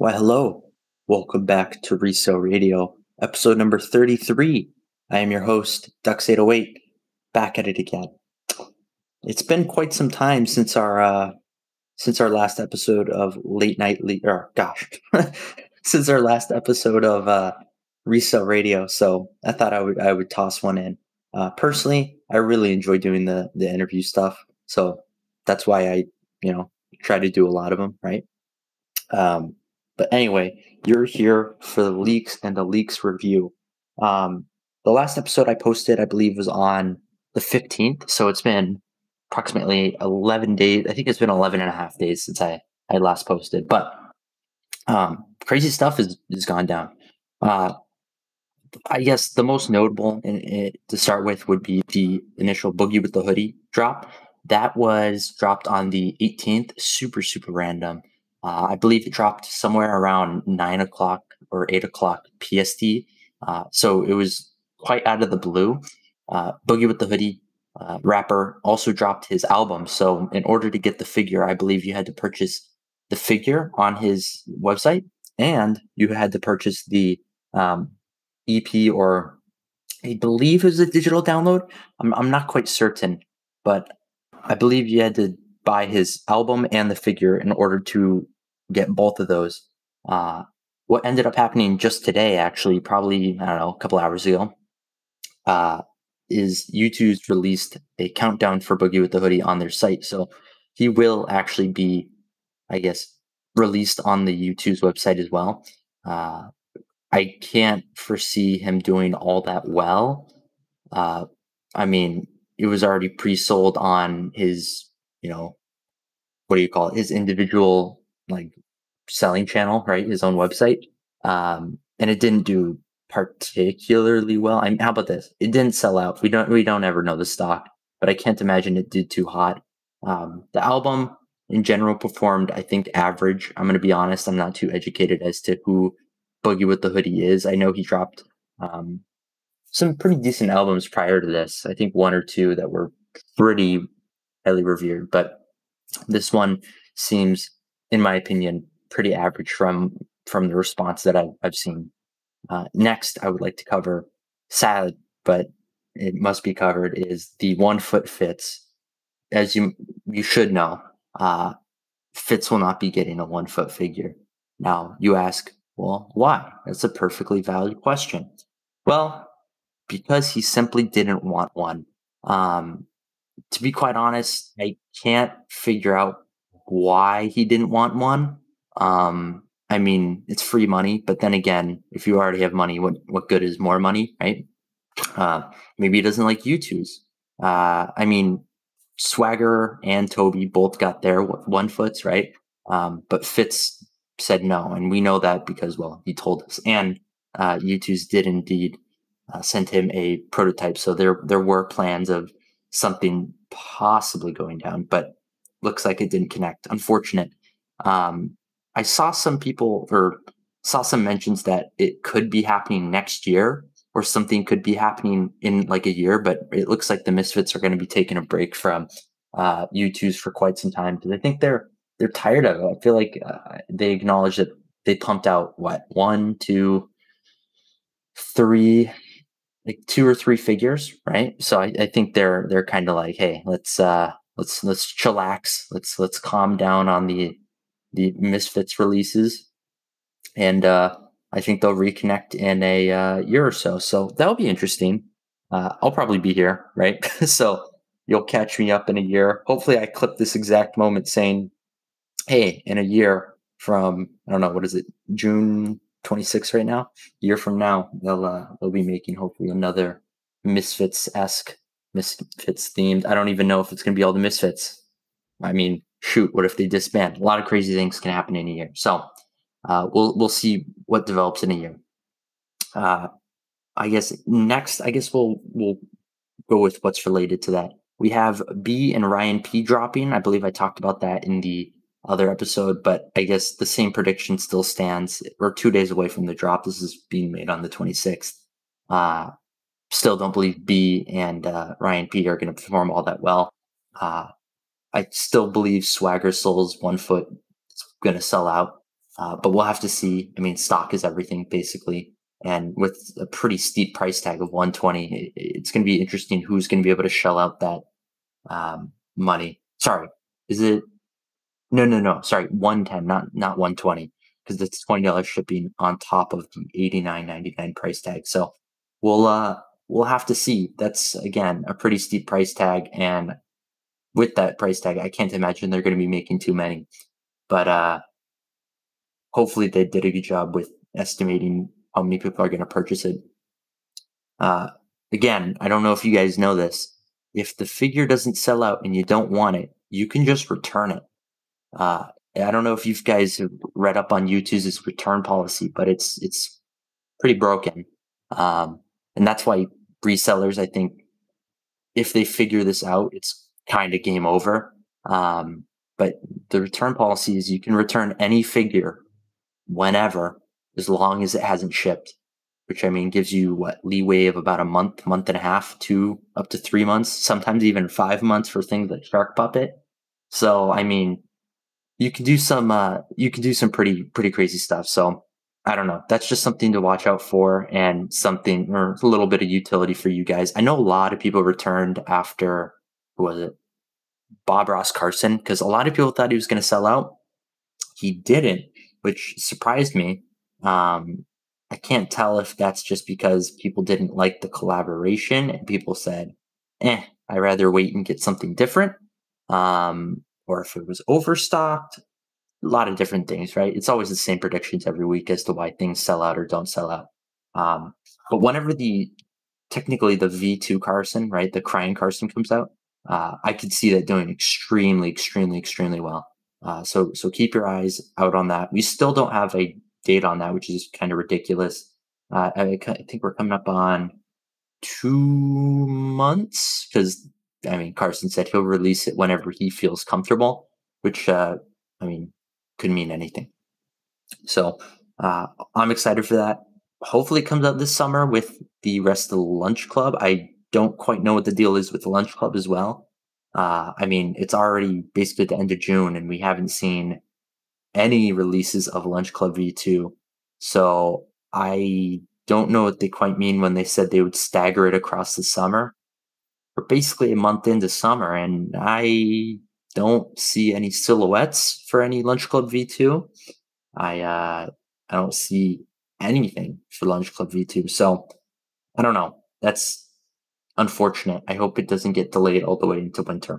Why, hello. Welcome back to Resale Radio, episode number 33. I am your host, Dux808, back at it again. It's been quite some time since our uh since our last episode of late night le- or gosh, since our last episode of uh Resale Radio, so I thought I would I would toss one in. Uh personally, I really enjoy doing the the interview stuff. So that's why I, you know, try to do a lot of them, right? Um but anyway, you're here for the leaks and the leaks review. Um, the last episode I posted, I believe, was on the 15th. So it's been approximately 11 days. I think it's been 11 and a half days since I, I last posted. But um, crazy stuff has, has gone down. Uh, I guess the most notable in, to start with would be the initial Boogie with the Hoodie drop. That was dropped on the 18th. Super, super random. Uh, I believe it dropped somewhere around nine o'clock or eight o'clock PST. Uh, so it was quite out of the blue. Uh, Boogie with the Hoodie uh, rapper also dropped his album. So in order to get the figure, I believe you had to purchase the figure on his website and you had to purchase the um, EP or I believe it was a digital download. I'm, I'm not quite certain, but I believe you had to buy his album and the figure in order to get both of those. Uh, what ended up happening just today, actually, probably, I don't know, a couple hours ago, uh, is Youtooz released a countdown for Boogie with the Hoodie on their site. So he will actually be, I guess, released on the Youtooz website as well. Uh, I can't foresee him doing all that well. Uh, I mean, it was already pre-sold on his, you know, what do you call it? His individual like selling channel, right? His own website. Um, and it didn't do particularly well. I mean, how about this? It didn't sell out. We don't we don't ever know the stock, but I can't imagine it did too hot. Um, the album in general performed, I think, average. I'm going to be honest. I'm not too educated as to who Boogie with the Hoodie is. I know he dropped um, some pretty decent albums prior to this. I think one or two that were pretty highly revered, but this one seems, in my opinion, pretty average from from the response that I've, I've seen. Uh, next, I would like to cover sad, but it must be covered is the one foot Fitz. As you you should know, uh, Fitz will not be getting a one foot figure. Now you ask, well, why? That's a perfectly valid question. Well, because he simply didn't want one. Um, to be quite honest, I can't figure out why he didn't want one. Um, I mean, it's free money, but then again, if you already have money, what what good is more money, right? Uh, maybe he doesn't like Youtooz. Uh, I mean, Swagger and Toby both got their one foots, right? Um, but Fitz said no, and we know that because well, he told us. And uh, Youtooz did indeed uh, send him a prototype, so there there were plans of something possibly going down, but looks like it didn't connect. Unfortunate. Um, I saw some people or saw some mentions that it could be happening next year or something could be happening in like a year, but it looks like the Misfits are going to be taking a break from uh, Youtooz for quite some time because I think they're they're tired of it. I feel like uh, they acknowledge that they pumped out what one, two, three, like two or three figures, right? So I, I think they're they're kind of like, hey, let's uh let's let's chillax, let's let's calm down on the the Misfits releases, and uh, I think they'll reconnect in a uh, year or so. So that'll be interesting. Uh, I'll probably be here, right? so you'll catch me up in a year. Hopefully, I clip this exact moment saying, "Hey, in a year from I don't know what is it, June 26 right now. year from now, they'll uh, they'll be making hopefully another Misfits esque Misfits themed. I don't even know if it's going to be all the Misfits. I mean, shoot, what if they disband? A lot of crazy things can happen in a year. So uh, we'll we'll see what develops in a year. Uh, I guess next, I guess we'll we'll go with what's related to that. We have B and Ryan P dropping. I believe I talked about that in the other episode, but I guess the same prediction still stands. We're two days away from the drop. This is being made on the 26th. Uh, still don't believe B and uh, Ryan P are going to perform all that well. Uh, I still believe Swagger Soul's one foot is going to sell out. Uh, but we'll have to see. I mean, stock is everything basically. And with a pretty steep price tag of 120, it's going to be interesting who's going to be able to shell out that um, money. Sorry, is it? No, no, no. Sorry, 110, not not 120, because it's twenty dollars shipping on top of the 89.99 price tag. So we'll uh we'll have to see. That's again a pretty steep price tag, and with that price tag, I can't imagine they're going to be making too many. But uh, hopefully they did a good job with estimating how many people are going to purchase it. Uh, again, I don't know if you guys know this. If the figure doesn't sell out and you don't want it, you can just return it. Uh, I don't know if you guys have read up on Youtooz return policy, but it's it's pretty broken, um, and that's why resellers, I think, if they figure this out, it's kind of game over. Um, but the return policy is you can return any figure whenever as long as it hasn't shipped, which I mean gives you what leeway of about a month, month and a half, two up to three months, sometimes even five months for things like Shark Puppet. So I mean, you can do some uh, you can do some pretty pretty crazy stuff. So I don't know. That's just something to watch out for and something or a little bit of utility for you guys. I know a lot of people returned after who was it? Bob Ross Carson, because a lot of people thought he was going to sell out. He didn't, which surprised me. Um, I can't tell if that's just because people didn't like the collaboration and people said, eh, I'd rather wait and get something different. Um, or if it was overstocked, a lot of different things, right? It's always the same predictions every week as to why things sell out or don't sell out. Um, but whenever the technically the V2 Carson, right, the crying Carson comes out, uh, I could see that doing extremely, extremely, extremely well. Uh, so so keep your eyes out on that. We still don't have a date on that, which is kind of ridiculous. Uh, I, I, think we're coming up on two months because I mean Carson said he'll release it whenever he feels comfortable, which uh, I mean could mean anything. So uh, I'm excited for that. Hopefully, it comes out this summer with the rest of the Lunch Club. I don't quite know what the deal is with the Lunch Club as well. Uh, I mean, it's already basically the end of June, and we haven't seen any releases of Lunch Club V2. So I don't know what they quite mean when they said they would stagger it across the summer. We're basically a month into summer, and I don't see any silhouettes for any Lunch Club V2. I uh, I don't see anything for Lunch Club V2. So I don't know. That's unfortunate. I hope it doesn't get delayed all the way into winter.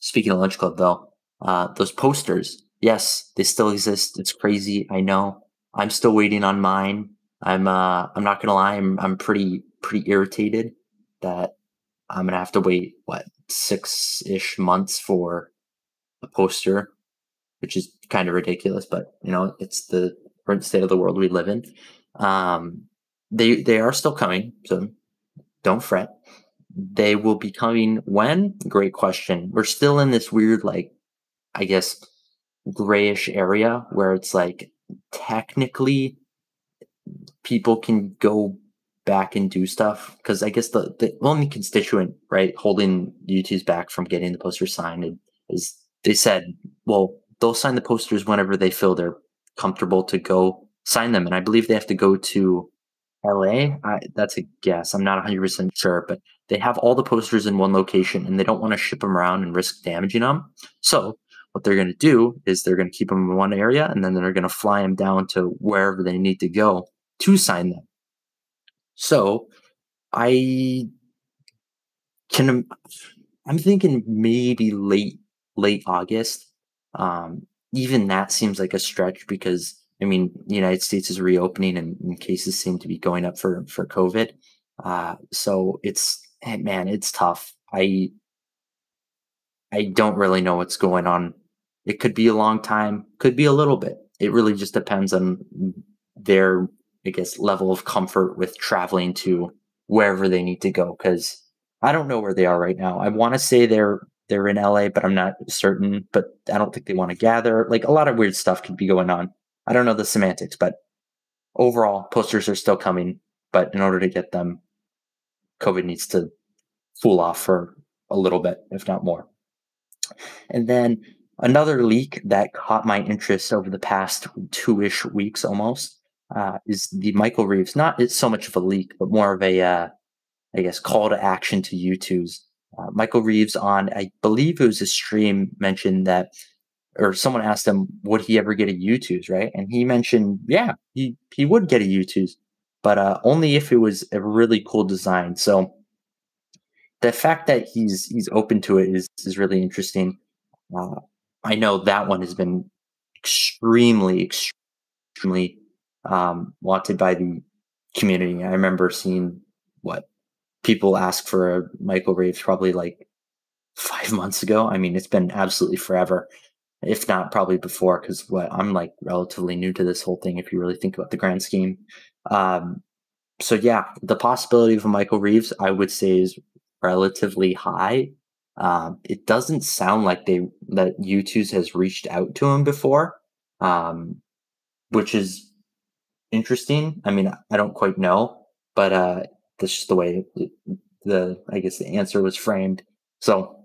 Speaking of Lunch Club, though, uh, those posters yes, they still exist. It's crazy. I know. I'm still waiting on mine. I'm uh I'm not gonna lie, I'm I'm pretty pretty irritated that I'm gonna have to wait what six ish months for a poster, which is kind of ridiculous, but you know, it's the current state of the world we live in. Um they they are still coming, so don't fret. They will be coming when? Great question. We're still in this weird like I guess grayish area where it's like technically people can go back and do stuff because I guess the, the only constituent right holding Youtooz back from getting the poster signed is they said, well, they'll sign the posters whenever they feel they're comfortable to go sign them, and I believe they have to go to LA. I, that's a guess. I'm not 100 percent sure, but they have all the posters in one location, and they don't want to ship them around and risk damaging them. So what they're going to do is they're going to keep them in one area and then they're going to fly them down to wherever they need to go to sign them. So I can, I'm thinking maybe late, late August. Um, even that seems like a stretch because I mean, the United States is reopening and, and cases seem to be going up for, for COVID. Uh, so it's, man, it's tough. I, I don't really know what's going on it could be a long time, could be a little bit. It really just depends on their, I guess, level of comfort with traveling to wherever they need to go. Because I don't know where they are right now. I want to say they're they're in LA, but I'm not certain. But I don't think they want to gather. Like a lot of weird stuff could be going on. I don't know the semantics, but overall, posters are still coming. But in order to get them, COVID needs to fool off for a little bit, if not more. And then another leak that caught my interest over the past two ish weeks almost uh, is the Michael Reeves. Not it's so much of a leak, but more of a, uh, I guess, call to action to Youtooz. Uh, Michael Reeves on, I believe it was a stream mentioned that, or someone asked him, would he ever get a Youtooz, right? And he mentioned, yeah, he, he would get a Youtooz, but uh, only if it was a really cool design. So the fact that he's he's open to it is is really interesting. Uh, I know that one has been extremely, extremely um, wanted by the community. I remember seeing what people ask for a Michael Reeves probably like five months ago. I mean, it's been absolutely forever, if not probably before, because what I'm like relatively new to this whole thing. If you really think about the grand scheme, um, so yeah, the possibility of a Michael Reeves, I would say, is relatively high. Um, it doesn't sound like they that Youtooz has reached out to him before, um, which is interesting. I mean, I don't quite know, but uh, that's just the way the I guess the answer was framed. So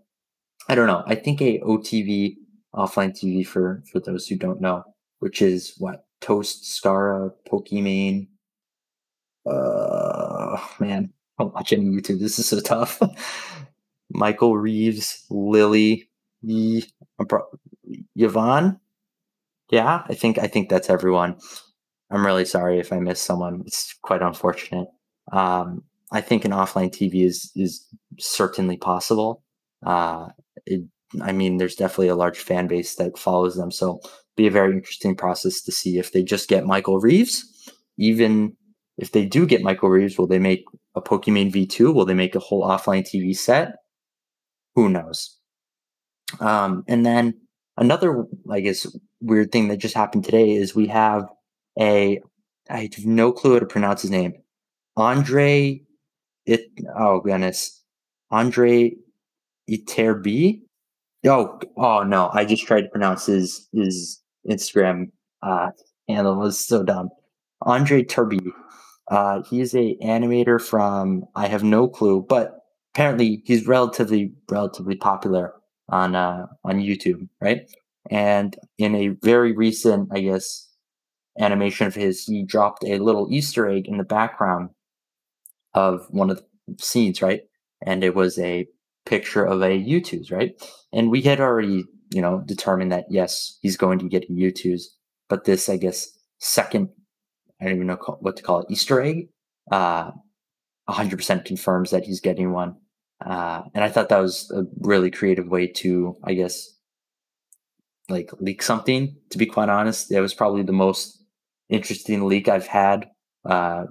I don't know. I think a OTV offline TV for for those who don't know, which is what Toast, Scarra, Pokimane. Uh, man, I don't watch any YouTube. This is so tough. Michael Reeves, Lily, Yvonne. Yeah, I think I think that's everyone. I'm really sorry if I missed someone. It's quite unfortunate. Um, I think an offline TV is is certainly possible. Uh, it, I mean, there's definitely a large fan base that follows them, so be a very interesting process to see if they just get Michael Reeves. Even if they do get Michael Reeves, will they make a Pokimane V2? Will they make a whole offline TV set? Who knows? Um, and then another, I guess, weird thing that just happened today is we have a I have no clue how to pronounce his name. Andre it oh goodness. Andre Iterbi. Oh oh no, I just tried to pronounce his his Instagram uh handle was so dumb. Andrei Terbea. Uh he's a animator from I have no clue, but apparently he's relatively relatively popular on uh on YouTube, right? And in a very recent, I guess, animation of his, he dropped a little Easter egg in the background of one of the scenes, right? And it was a picture of a Youtooz, right? And we had already, you know, determined that yes, he's going to get a Youtooz, but this, I guess, second, I don't even know what to call it, Easter egg, uh, 100% confirms that he's getting one. Uh, and I thought that was a really creative way to, I guess, like leak something. To be quite honest, it was probably the most interesting leak I've had uh,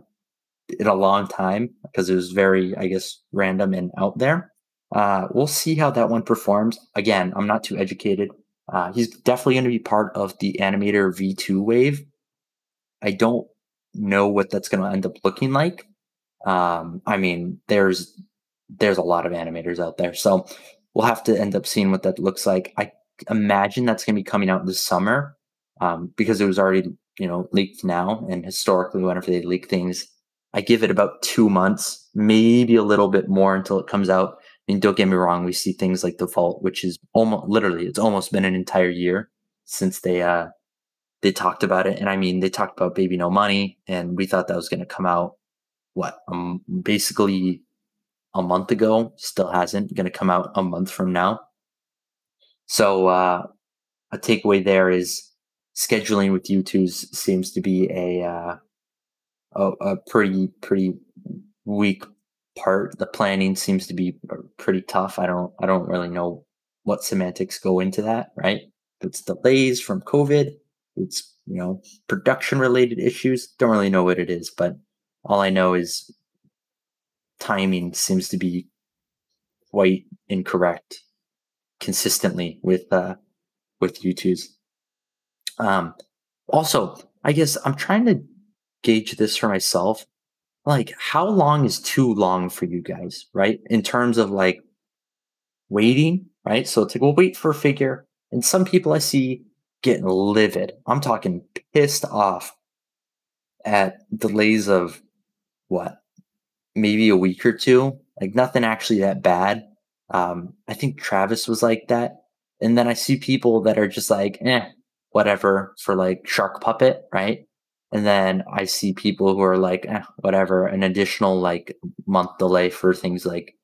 in a long time because it was very, I guess, random and out there. Uh, we'll see how that one performs. Again, I'm not too educated. Uh, he's definitely going to be part of the Animator V2 wave. I don't know what that's going to end up looking like. Um, I mean, there's there's a lot of animators out there, so we'll have to end up seeing what that looks like. I imagine that's going to be coming out this summer um, because it was already you know, leaked now. And historically, whenever they leak things, I give it about two months, maybe a little bit more until it comes out. I mean, don't get me wrong, we see things like the vault, which is almost literally, it's almost been an entire year since they uh they talked about it. And I mean, they talked about Baby No Money, and we thought that was gonna come out what um basically a month ago, still hasn't gonna come out a month from now. So uh a takeaway there is scheduling with Youtooz seems to be a, uh, a, a pretty pretty weak part. The planning seems to be uh, pretty tough. I don't I don't really know what semantics go into that. Right? It's delays from COVID. It's you know production related issues. Don't really know what it is, but all I know is timing seems to be quite incorrect consistently with uh with Youtooz. Um, also, I guess I'm trying to gauge this for myself. Like, how long is too long for you guys, right? In terms of like waiting, right? So it's like, we'll wait for a figure. And some people I see getting livid. I'm talking pissed off at delays of what? Maybe a week or two. Like nothing actually that bad. Um, I think Travis was like that. And then I see people that are just like, eh, whatever for like Shark Puppet, right? And then I see people who are like, eh, whatever, an additional like month delay for things like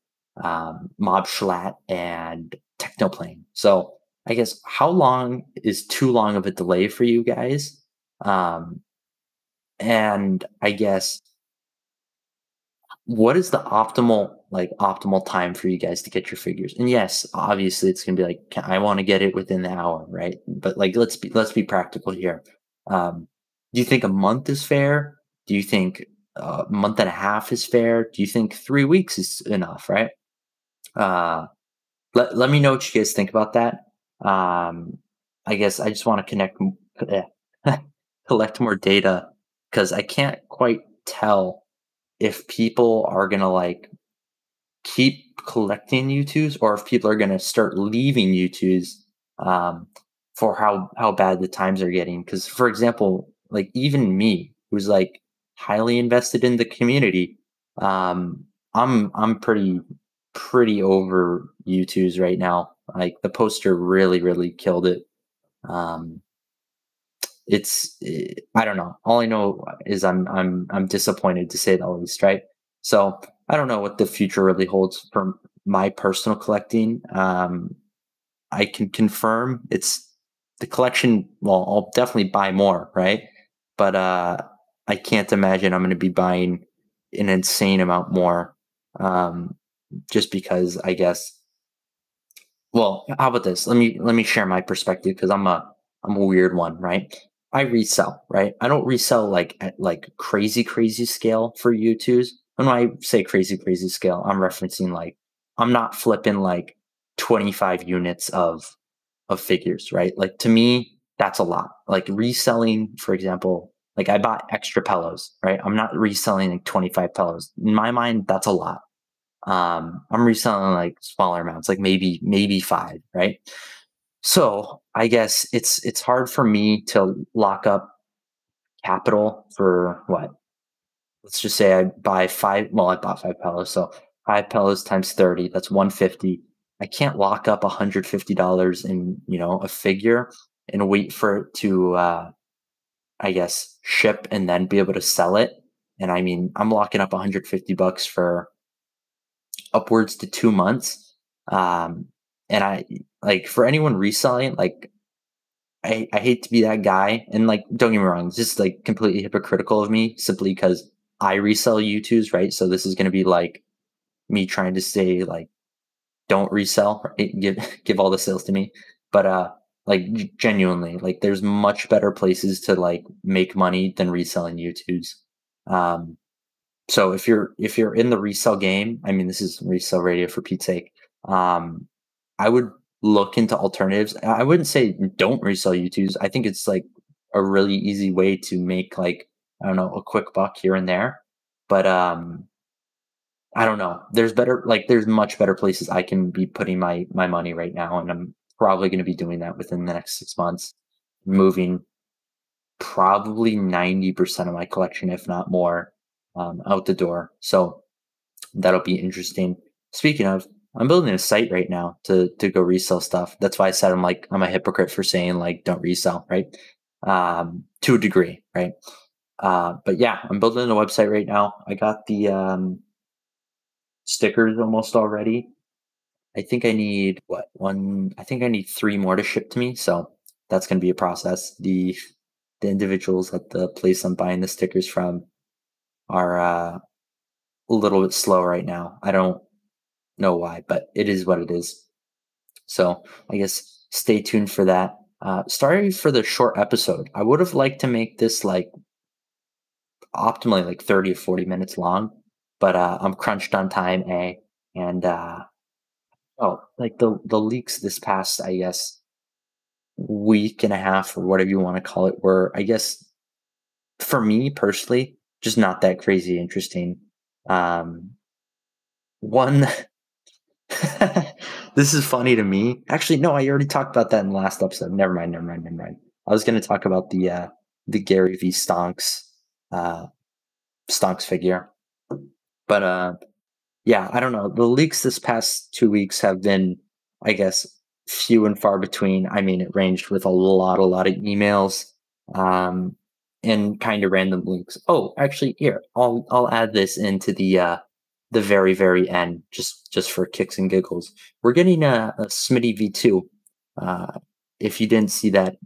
um, Mob Schlatt and Technoblade. So I guess how long is too long of a delay for you guys? Um, and I guess what is the optimal like optimal time for you guys to get your figures? And yes, obviously it's gonna be like I want to get it within the hour, right? But like let's be let's be practical here. Um, do you think a month is fair? Do you think a month and a half is fair? Do you think three weeks is enough? Right? Uh, let let me know what you guys think about that. Um, I guess I just want to connect, collect more data because I can't quite tell if people are gonna like keep collecting Youtooz or if people are gonna start leaving Youtooz um, for how how bad the times are getting. Because for example, like even me, who's like highly invested in the community, um, I'm I'm pretty pretty over Youtooz right now. Like the poster really really killed it. Um, it's it, I don't know. All I know is I'm I'm I'm disappointed to say the least, right? So I don't know what the future really holds for my personal collecting. Um, I can confirm it's the collection. Well, I'll definitely buy more, right? But uh, I can't imagine I'm going to be buying an insane amount more, um, just because I guess. Well, how about this? Let me let me share my perspective because I'm a I'm a weird one, right? I resell, right? I don't resell like at like crazy, crazy scale for Youtooz. When I say crazy, crazy scale, I'm referencing like I'm not flipping like 25 units of of figures, right? Like to me, that's a lot. Like reselling, for example, like I bought extra pillows, right? I'm not reselling like 25 pillows. In my mind, that's a lot. Um, I'm reselling like smaller amounts, like maybe, maybe five, right? So I guess it's it's hard for me to lock up capital for what? Let's just say I buy five. Well, I bought five pillows, so five pillows times thirty. That's one fifty. I can't lock up hundred fifty dollars in you know a figure and wait for it to, uh, I guess, ship and then be able to sell it. And I mean, I'm locking up 150 bucks for upwards to two months. Um, and I like for anyone reselling, like I, I hate to be that guy. And like, don't get me wrong, it's just like completely hypocritical of me simply because I resell Youtooz, right? So this is going to be like me trying to say like, don't resell, right? give, give all the sales to me. But, uh, like genuinely, like there's much better places to like make money than reselling Youtooz. Um, so if you're, if you're in the resell game, I mean, this is resell radio for Pete's sake. Um, I would look into alternatives. I wouldn't say don't resell Youtooz. I think it's like a really easy way to make like I don't know a quick buck here and there. But um, I don't know. There's better like there's much better places I can be putting my my money right now, and I'm probably going to be doing that within the next six months. Moving probably ninety percent of my collection, if not more, um, out the door. So that'll be interesting. Speaking of, I'm building a site right now to to go resell stuff. That's why I said I'm like I'm a hypocrite for saying like don't resell, right? Um, to a degree, right? Uh, but yeah, I'm building a website right now. I got the um, stickers almost already. I think I need what one? I think I need three more to ship to me. So that's going to be a process. The the individuals at the place I'm buying the stickers from are uh, a little bit slow right now. I don't know why, but it is what it is. So I guess stay tuned for that. Uh, sorry for the short episode. I would have liked to make this like optimally like 30 or 40 minutes long, but uh, I'm crunched on time, A. And uh, oh, like the, the leaks this past, I guess, week and a half or whatever you want to call it, were, I guess, for me personally, just not that crazy interesting. Um, one this is funny to me. Actually, no, I already talked about that in the last episode. Never mind, never mind, never mind. I was going to talk about the uh, the Gary V Stonks uh, Stonks figure, but uh, yeah, I don't know. The leaks this past two weeks have been, I guess, few and far between. I mean, it ranged with a lot, a lot of emails, um, and kind of random leaks. Oh, actually, here I'll I'll add this into the uh, the very very end, just just for kicks and giggles. We're getting a, a Smitty V two. Uh, if you didn't see that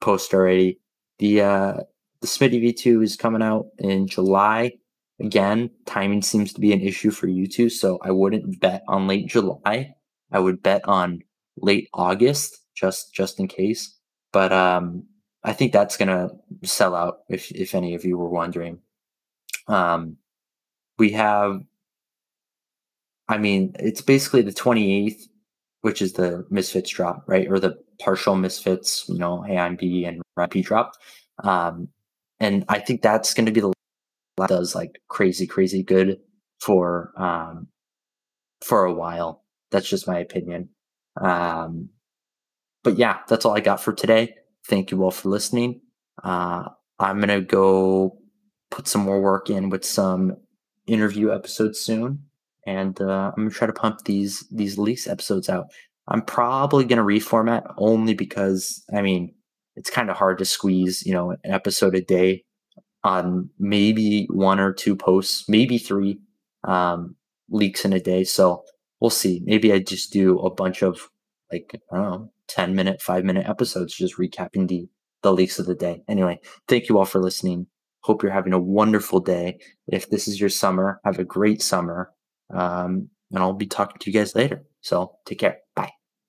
post already, the uh, the Smitty V two is coming out in July. Again, timing seems to be an issue for Youtooz, so I wouldn't bet on late July. I would bet on late August, just just in case. But um, I think that's gonna sell out. If if any of you were wondering, um, we have. I mean, it's basically the twenty eighth, which is the Misfits drop, right, or the partial Misfits. You know, Hey B and P drop, um, and I think that's going to be the that does like crazy, crazy good for um, for a while. That's just my opinion. Um, but yeah, that's all I got for today. Thank you all for listening. Uh, I'm gonna go put some more work in with some interview episodes soon, and uh, I'm gonna try to pump these these lease episodes out. I'm probably gonna reformat only because I mean it's kind of hard to squeeze you know an episode a day on maybe one or two posts, maybe three um, leaks in a day. So we'll see. Maybe I just do a bunch of like I don't know, ten minute, five minute episodes, just recapping the the leaks of the day. Anyway, thank you all for listening. Hope you're having a wonderful day. If this is your summer, have a great summer. Um, and I'll be talking to you guys later. So take care.